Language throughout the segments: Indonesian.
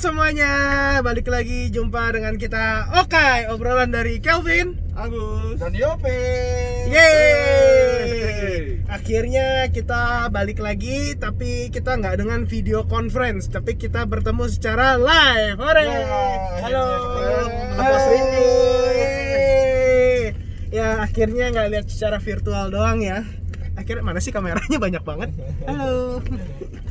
semuanya, balik lagi jumpa dengan kita. Okai, obrolan dari Kelvin Agus Dan Yope. Yeay. Akhirnya kita balik lagi, tapi kita nggak dengan video conference Tapi kita bertemu secara live. Hore. Halo. Halo. Yeay. Ya akhirnya nggak lihat secara virtual doang ya. Akhirnya mana sih kameranya? Banyak banget. Halo.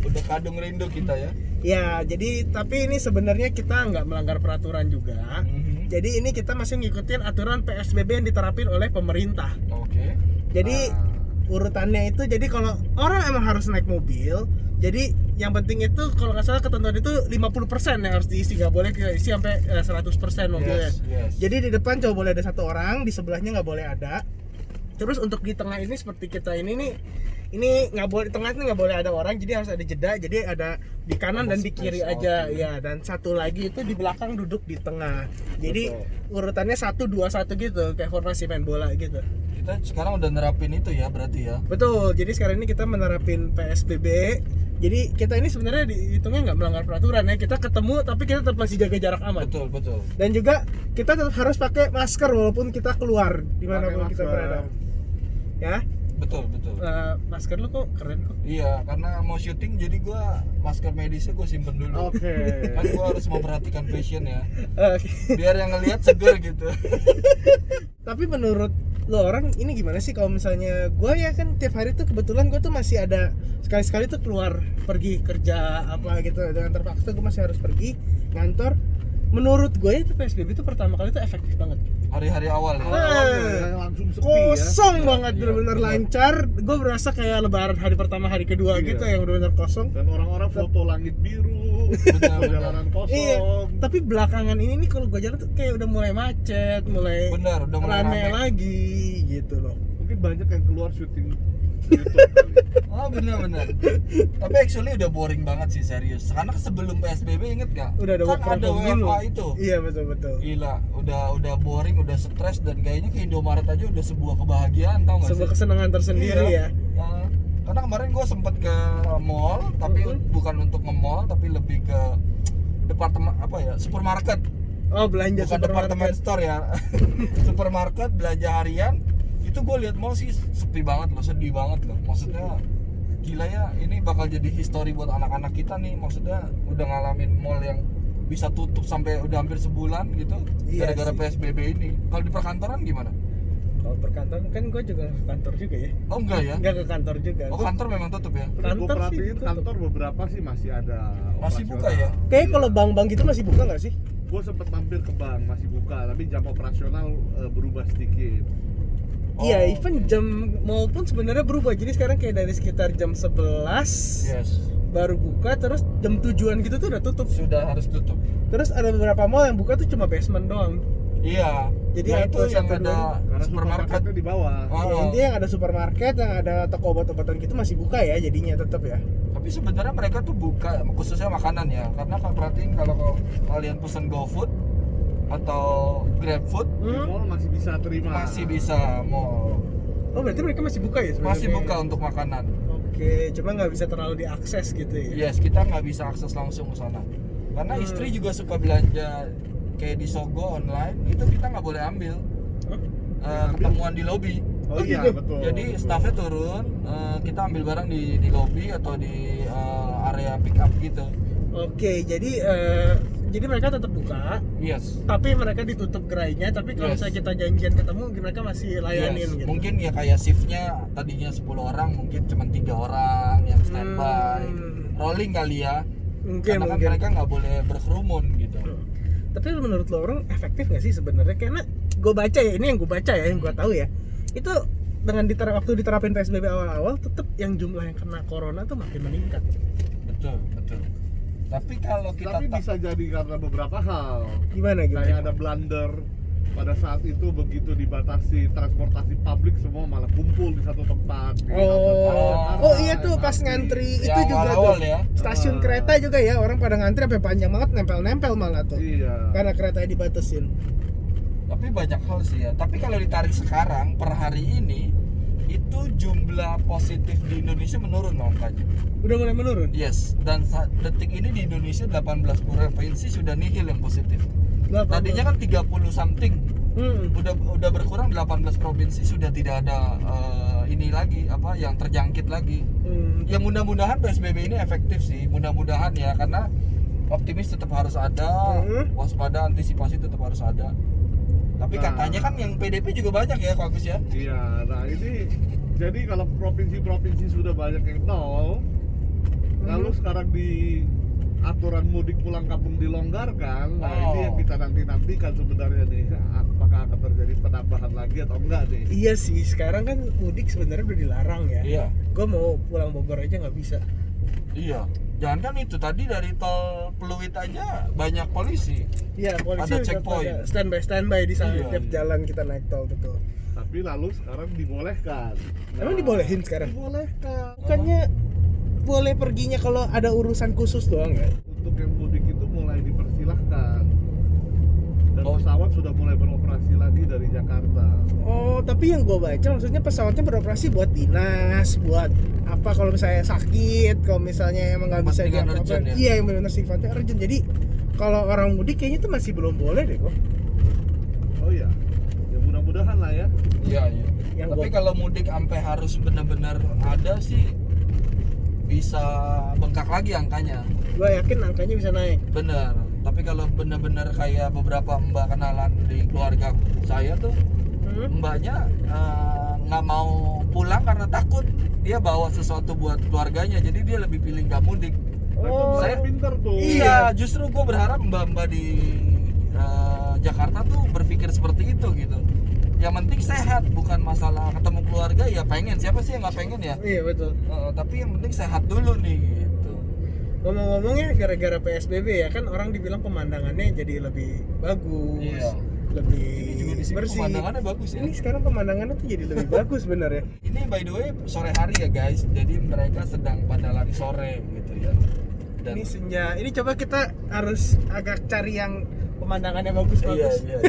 Udah kadung rindu kita ya. Ya, jadi tapi ini sebenarnya kita nggak melanggar peraturan juga. Mhm. Jadi ini kita masih ngikutin aturan PSBB yang diterapin oleh pemerintah. Oke. Jadi Ah. urutannya itu jadi kalau orang emang harus naik mobil, jadi yang penting itu kalau nggak salah ketentuan itu 50% yang harus diisi, nggak boleh diisi sampai eh, 100% mobilnya. Yes, yes. Jadi di depan cuma boleh ada satu orang, di sebelahnya nggak boleh ada. Terus untuk di tengah ini seperti kita ini nih, ini nggak boleh di tengah ini nggak boleh ada orang, jadi harus ada jeda. Jadi ada di kanan dan di space, kiri aja, ya. Dan satu lagi itu di belakang duduk di tengah. Jadi Betul. urutannya satu dua satu gitu, kayak formasi main bola gitu. kita sekarang udah nerapin itu ya berarti ya. Betul. Jadi sekarang ini kita menerapin PSBB. Jadi kita ini sebenarnya dihitungnya nggak melanggar peraturan ya. Kita ketemu tapi kita tetap masih jaga jarak aman. Betul, betul. Dan juga kita tetap harus pakai masker walaupun kita keluar di mana pun kita berada. Ya, Betul, betul. eh, masker lu kok keren kok. Iya, karena mau syuting jadi gua masker medisnya gue simpen dulu. Oke Kan gua harus memperhatikan fashion ya. Eh, Biar yang ngelihat seger gitu. tapi menurut lo orang ini gimana sih kalau misalnya gue ya kan tiap hari tuh kebetulan gue tuh masih ada sekali-sekali tuh keluar pergi kerja apa gitu dengan terpaksa gue masih harus pergi ngantor menurut gue itu PSBB itu pertama kali tuh efektif banget Hari-hari awal ya. Ah. langsung sepi ya kosong Iya, banget iya, bener-bener bener. lancar gue berasa kayak lebaran hari pertama hari kedua Iya. gitu yang bener-bener kosong dan orang-orang foto langit biru Benar, benar. jalanan kosong Iya, tapi belakangan ini nih kalau gue jalan tuh kayak udah mulai macet, mulai Benar, udah mulai rame, rame. lagi gitu loh. mungkin banyak yang keluar syuting. Oh bener-bener Tapi actually udah boring banget sih serius Karena sebelum PSBB inget gak? Udah ada kan ada. WFA itu Iya betul betul. Gila, udah udah boring, udah stres dan kayaknya ke Indomaret aja udah sebuah kebahagiaan tau gak Sebuah sih? kesenangan tersendiri Iya. ya. Nah, karena kemarin gue sempet ke mall, tapi Mhm. bukan untuk nge-mall, tapi lebih ke departemen apa ya, supermarket, Oh belanja bukan departemen supermarket. store ya, supermarket belanja harian. Itu gue lihat mall sih sepi banget loh, sedih banget loh. Maksudnya gila ya, ini bakal jadi history buat anak-anak kita nih. Maksudnya udah ngalamin mall yang bisa tutup sampai udah hampir sebulan gitu Iya gara-gara sih. PSBB ini. Kalau di perkantoran gimana? Kalau berkantor kan gue juga ke kantor juga ya. Oh enggak ya? Enggak ke kantor juga. Oh Gua- kantor memang tutup ya? Kantor sih perhatiin tutup. kantor beberapa sih masih ada Masih buka ya? Kayaknya kalau bank-bank gitu masih buka nggak sih? gue sempet mampir ke bank masih buka tapi jam operasional eh, berubah sedikit Iya, Oh, even jam mall pun sebenarnya berubah. Jadi sekarang kayak dari sekitar jam 11 Yes. baru buka, terus jam tujuan gitu tuh udah tutup. Sudah harus tutup. Terus ada beberapa mall yang buka tuh cuma basement doang. Iya. Jadi Nah, itu yang ada karena supermarket. di bawah Oh, Ya, intinya yang ada supermarket, yang ada toko obat-obatan gitu masih buka ya jadinya tetap ya. Tapi sebenarnya mereka tuh buka khususnya makanan ya. Karena kalau perhatiin kalau kalian pesen GoFood atau GrabFood Hmm? mall masih bisa terima masih bisa mau Oh berarti mereka masih buka ya sebenarnya? masih buka untuk makanan. Oke, cuma nggak bisa terlalu diakses gitu ya. Yes, kita nggak bisa akses langsung ke sana. Karena Hmm. istri juga suka belanja kayak di Sogo online, itu kita nggak boleh ambil. Hah? Eh, ketemuan di lobby. oh iya gitu. betul Jadi betul. staffnya turun, eh, kita ambil barang di di lobby atau di eh, area pick up gitu. Oke, jadi eh, jadi mereka tetap buka, Yes. tapi mereka ditutup gerainya. Tapi kalau Yes. misalnya kita janjian ketemu, mereka masih layanin Yes. gitu. Mungkin ya kayak shiftnya tadinya 10 orang, mungkin cuma tiga orang yang standby. Hmm, Rolling kali ya. mungkin Karena kan mungkin. mereka nggak boleh berkerumun gitu. Tapi menurut lo orang efektif nggak sih sebenarnya? Karena gue baca ya, ini yang gue baca ya, yang gue tahu ya, itu dengan diter waktu diterapin PSBB awal-awal, tetap yang jumlah yang kena corona tuh makin meningkat. Betul, betul. Tapi kalau kita tapi bisa jadi karena beberapa hal Gimana gitu? kayak ada blunder pada saat itu begitu dibatasi transportasi publik semua malah kumpul di satu tempat di Oh, Jakarta, oh iya tuh pas ngantri Ya, itu juga awal-awal tuh. ya. Stasiun Ah. kereta juga ya, orang pada ngantri sampai panjang banget nempel-nempel malah tuh. iya Karena keretanya dibatasin. Tapi banyak hal sih ya. Tapi kalau ditarik sekarang per hari ini itu jumlah positif di Indonesia menurun angkanya. Udah mulai menurun. Yes, dan saat detik ini di Indonesia 18 provinsi sudah nihil yang positif. Tadinya kan 30 something, Hmm. udah udah berkurang 18 provinsi sudah tidak ada eh, ini lagi apa yang terjangkit lagi. Hmm. Ya mudah-mudahan PSBB ini efektif sih, mudah-mudahan ya karena optimis tetap harus ada, Mhm. waspada antisipasi tetap harus ada. Tapi Nah. katanya kan yang PDP juga banyak ya, Kak Agus ya. Iya, nah ini jadi kalau provinsi-provinsi sudah banyak yang nol, lalu Mhm. sekarang di aturan mudik pulang kampung dilonggarkan, nah Oh. ini yang kita nanti nantikan sebenarnya nih, apakah akan terjadi penambahan lagi atau enggak nih? Iya sih, sekarang kan mudik sebenarnya udah dilarang ya. Iya. Gue mau pulang Bogor aja nggak bisa. Iya. Jangan kan itu tadi dari tol Pluit aja banyak polisi. Iya, polisi Ada checkpoint. standby standby di sana Iya, tiap iya. jalan kita naik tol betul. Tapi lalu sekarang dibolehkan. Emang dibolehin sekarang? Dibolehkan. Bukannya boleh perginya kalau ada urusan khusus doang ya? Untuk yang mudik itu mulai dipersilahkan. Dan Oh. pesawat sudah mulai beroperasi lagi dari Jakarta. Oh, tapi yang gue baca maksudnya pesawatnya beroperasi buat dinas, buat apa kalau misalnya sakit, kalau misalnya emang nggak bisa diapa-apain. urgent ya? Iya, yang benar sifatnya urgent. Jadi kalau orang mudik kayaknya itu masih belum boleh deh kok. Oh iya. Ya mudah-mudahan lah ya. Iya, iya. Yang Tapi gua- kalau mudik sampai harus benar-benar ada sih bisa bengkak lagi angkanya. Gue yakin angkanya bisa naik. Bener. Tapi kalau benar-benar kayak beberapa mbak kenalan di keluarga saya tuh, Hmm? mbaknya eh, nggak mau pulang karena takut dia bawa sesuatu buat keluarganya. Jadi dia lebih pilih nggak mudik. Oh, saya pinter tuh. Iya, justru gue berharap mbak-mbak di eh, Jakarta tuh berpikir seperti itu gitu. Yang penting sehat, bukan masalah ketemu keluarga ya pengen. Siapa sih yang nggak pengen ya? Iya betul. Eh, tapi yang penting sehat dulu nih gitu. Ngomong-ngomong ya gara-gara PSBB ya kan orang dibilang pemandangannya jadi lebih bagus, Iya. lebih Ini juga bersih. pemandangannya bagus ya. Ini sekarang pemandangannya tuh jadi lebih bagus bener ya. Ini by the way sore hari ya guys. Jadi mereka sedang pada lari sore gitu ya. Dan Ini senja. Ini coba kita harus agak cari yang pemandangannya iya, bagus-bagus. iya, iya.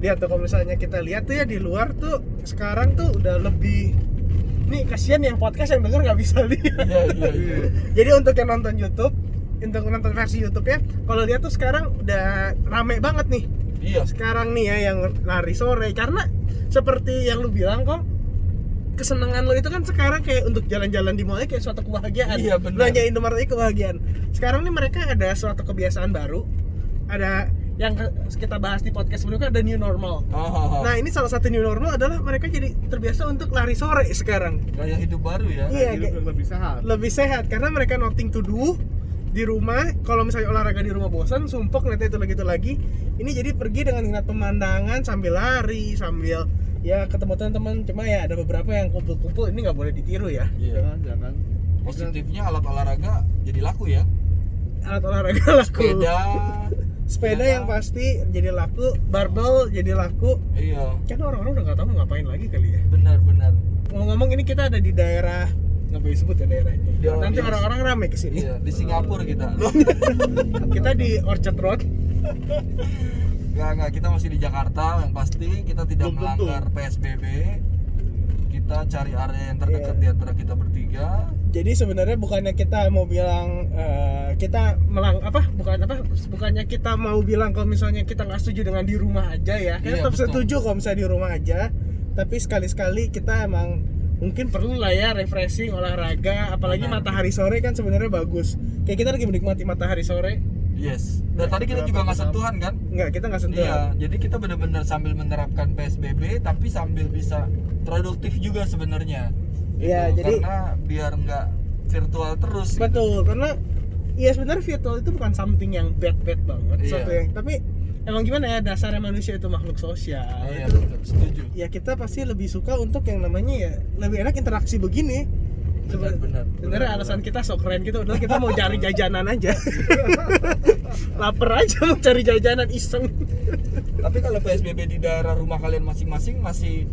Lihat tuh kalau misalnya kita lihat tuh ya di luar tuh sekarang tuh udah lebih nih kasihan yang podcast yang denger nggak bisa lihat. Iya, iya, iya. Jadi untuk yang nonton YouTube, untuk nonton versi YouTube ya, kalau lihat tuh sekarang udah rame banget nih. Iya, Sekarang nih ya yang lari sore karena seperti yang lu bilang kok kesenangan lo itu kan sekarang kayak untuk jalan-jalan di mall kayak suatu kebahagiaan. Iya, benar. Belanja Indomaret itu kebahagiaan. Sekarang nih mereka ada suatu kebiasaan baru. Ada yang kita bahas di podcast sebelumnya ada new normal. Oh, Nah, ini salah satu new normal adalah mereka jadi terbiasa untuk lari sore sekarang. gaya hidup baru ya. Iya, Hidup lebih sehat. lebih sehat karena mereka nothing to do di rumah kalau misalnya olahraga di rumah bosan sumpok nanti itu lagi itu lagi ini jadi pergi dengan ngeliat pemandangan sambil lari sambil ya ketemu teman-teman cuma ya ada beberapa yang kumpul-kumpul ini nggak boleh ditiru ya Iya. Jangan, jangan. Positifnya alat olahraga jadi laku ya. alat olahraga laku Sepeda. Sepeda Ya. yang pasti jadi laku barbel jadi laku Iya, kan orang-orang udah nggak tahu mau ngapain lagi kali ya benar-benar. ngomong-ngomong ini kita ada di daerah nggak boleh sebut ya daerahnya Iya, nanti iya. orang-orang rame ke sini Iya, di Singapura kita. kita di Orchard Road Enggak, enggak, kita masih di Jakarta yang pasti kita tidak Belum tentu. melanggar PSBB. Kita cari area yang terdekat Iya. di antara kita bertiga. Jadi sebenarnya bukannya kita mau bilang eh, kita melang apa bukan apa bukannya kita mau bilang kalau misalnya kita nggak setuju dengan di rumah aja ya. Kita Iya, tetap betul. setuju kalau misalnya di rumah aja. Tapi sekali-sekali kita emang mungkin perlu lah ya refreshing olahraga apalagi Benar. matahari sore kan sebenarnya bagus. Kayak kita lagi menikmati matahari sore. Yes. Dan Nah, tadi kita juga nggak sentuhan kan? Enggak, kita nggak sentuh. Iya, jadi kita benar-benar sambil menerapkan PSBB tapi sambil bisa produktif juga sebenarnya. Iya, Gitu. jadi- karena biar nggak virtual terus. gitu. Betul, karena ya sebenarnya virtual itu bukan something yang bad-bad banget, Iya. sesuatu yang tapi emang gimana ya dasarnya manusia itu makhluk sosial. Iya, itu betul. setuju. ya kita pasti lebih suka untuk yang namanya ya lebih enak interaksi begini Benar, benar. sebenarnya alasan kita sok keren gitu udah kita mau cari jajanan aja lapar aja mau cari jajanan iseng Tapi kalau PSBB di daerah rumah kalian masing-masing masih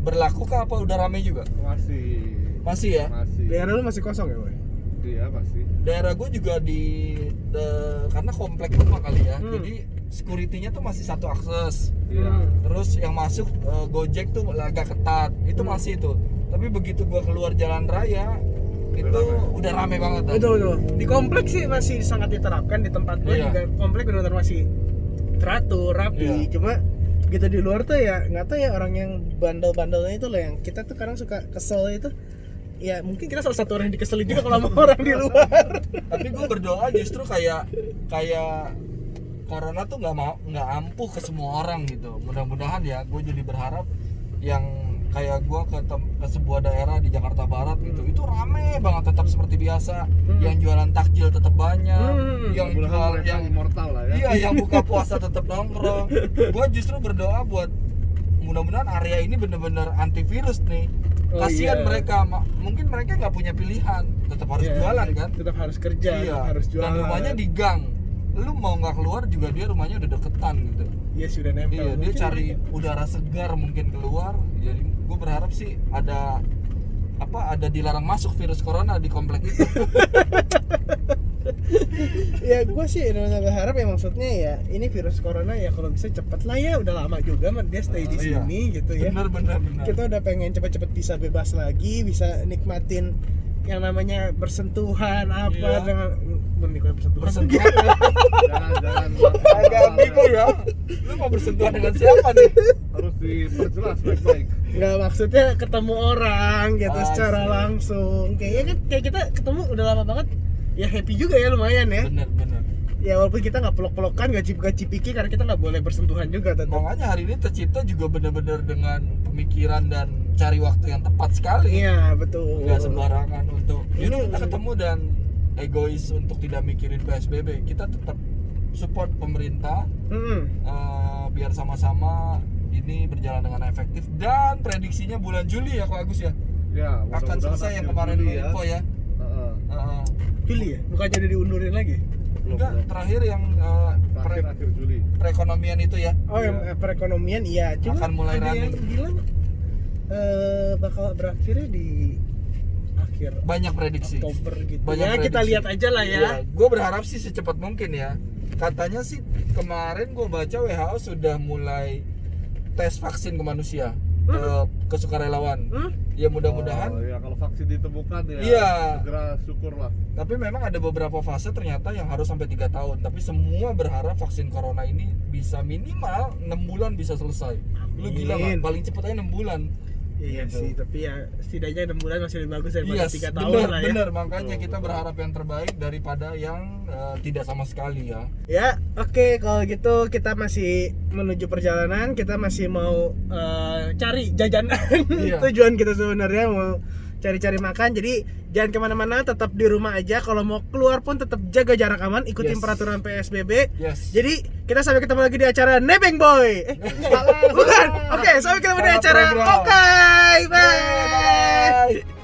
berlaku kah apa udah rame juga? Masih. Masih ya? Masih. daerah lu masih kosong ya boy Iya, masih. Daerah gue juga di de- karena komplek rumah kali ya. Hmm. Jadi security-nya tuh masih satu akses. Iya. Hmm. Terus yang masuk eh, Gojek tuh agak ketat itu Hmm. masih itu tapi begitu gua keluar jalan raya itu rame. udah rame banget. Betul betul. Di kompleks sih masih sangat diterapkan di tempat gue Iya. juga komplek benar-benar masih teratur, rapi. Iya. Cuma gitu di luar tuh ya nggak tahu ya orang yang bandel-bandelnya itu loh yang kita tuh kadang suka kesel itu ya mungkin kita salah satu orang yang dikeselin juga kalau sama orang di luar tapi gue berdoa justru kayak kayak corona tuh nggak mau nggak ampuh ke semua orang gitu mudah-mudahan ya gue jadi berharap yang kayak gue ke tem- ke sebuah daerah di Jakarta Barat gitu itu rame banget tetap seperti biasa. Hmm. yang jualan takjil tetap banyak Hmm. yang jual yang immortal lah ya. iya yang buka puasa tetap nongkrong. Gue justru berdoa buat mudah-mudahan area ini bener-bener antivirus nih. Oh, kasihan iya. mereka ma- mungkin mereka nggak punya pilihan tetap harus Iya, jualan kan? tetap harus kerja iya harus jualan. dan rumahnya di gang lu mau nggak keluar juga dia rumahnya udah deketan gitu. Iya sudah nempel. Iya dia cari udara segar mungkin keluar. Jadi gue berharap sih ada apa ada dilarang masuk virus corona di komplek itu. Ya gue sih benar-benar berharap ya maksudnya ya ini virus corona ya kalau bisa cepet lah ya udah lama juga dia stay di Oh, iya. sini gitu ya. Bener bener kita udah pengen cepet-cepet bisa bebas lagi bisa nikmatin yang namanya bersentuhan apa Iya. dengan menikmati bersentuhan. Bersentuhan. Jangan jangan. Agak ambigu ya. Lu mau bersentuhan dengan siapa nih? Harus diperjelas baik-baik. Nggak maksudnya ketemu orang gitu Ah, secara sih. langsung. Kayaknya kan kayak kita ketemu udah lama banget. Ya happy juga ya lumayan ya. Bener bener ya walaupun kita nggak pelok-pelokan nggak cipika cipiki karena kita nggak boleh bersentuhan juga tentu makanya hari ini tercipta juga bener-bener dengan pemikiran dan cari waktu yang tepat sekali. Iya betul. Nggak sembarangan untuk Ini- ini kita ketemu dan egois untuk tidak mikirin PSBB kita tetap support pemerintah Mm-mm. eh, biar sama-sama ini berjalan dengan efektif. Dan prediksinya bulan Juli ya Kak Agus ya? Ya akan selesai yang kemarin Juli lu info ya. Heeh. Heeh. Juli ya? Bukannya udah diundurin lagi enggak belum. terakhir yang eh, terakhir pre- akhir Juli perekonomian itu ya oh yang Iya. eh, perekonomian iya cuma Akan mulai ada yang bilang eh, bakal berakhirnya di akhir banyak prediksi Oktober gitu Banyak ya kita prediksi. lihat aja lah ya gue berharap sih secepat mungkin ya. Katanya sih kemarin gue baca WHO sudah mulai tes vaksin ke manusia ke, ke sukarelawan. Hmm? Ya mudah-mudahan. oh, ya kalau vaksin ditemukan ya Iya. segera syukurlah Tapi memang ada beberapa fase ternyata yang harus sampai tiga tahun. Tapi semua berharap vaksin corona ini bisa minimal 6 bulan bisa selesai. Lu gila Amin. nggak? Paling cepatnya 6 bulan. Iya Gitu. sih tapi ya setidaknya enam bulan masih lebih bagus daripada Iya, tiga tahun bener, lah ya bener. Makanya kita berharap yang terbaik daripada yang eh, tidak sama sekali ya. Ya, oke kalau gitu kita masih menuju perjalanan, kita masih mau eh, cari jajanan. Iya. Tujuan kita sebenarnya mau cari-cari makan. Jadi jangan ke mana-mana, tetap di rumah aja. Kalau mau keluar pun tetap jaga jarak aman, ikutin Yes. peraturan PSBB. Yes. Jadi kita sampai ketemu lagi di acara Nebeng Boy. Eh, salah, bukan. Oke, sampai ketemu di acara. Oke, bye. Bye.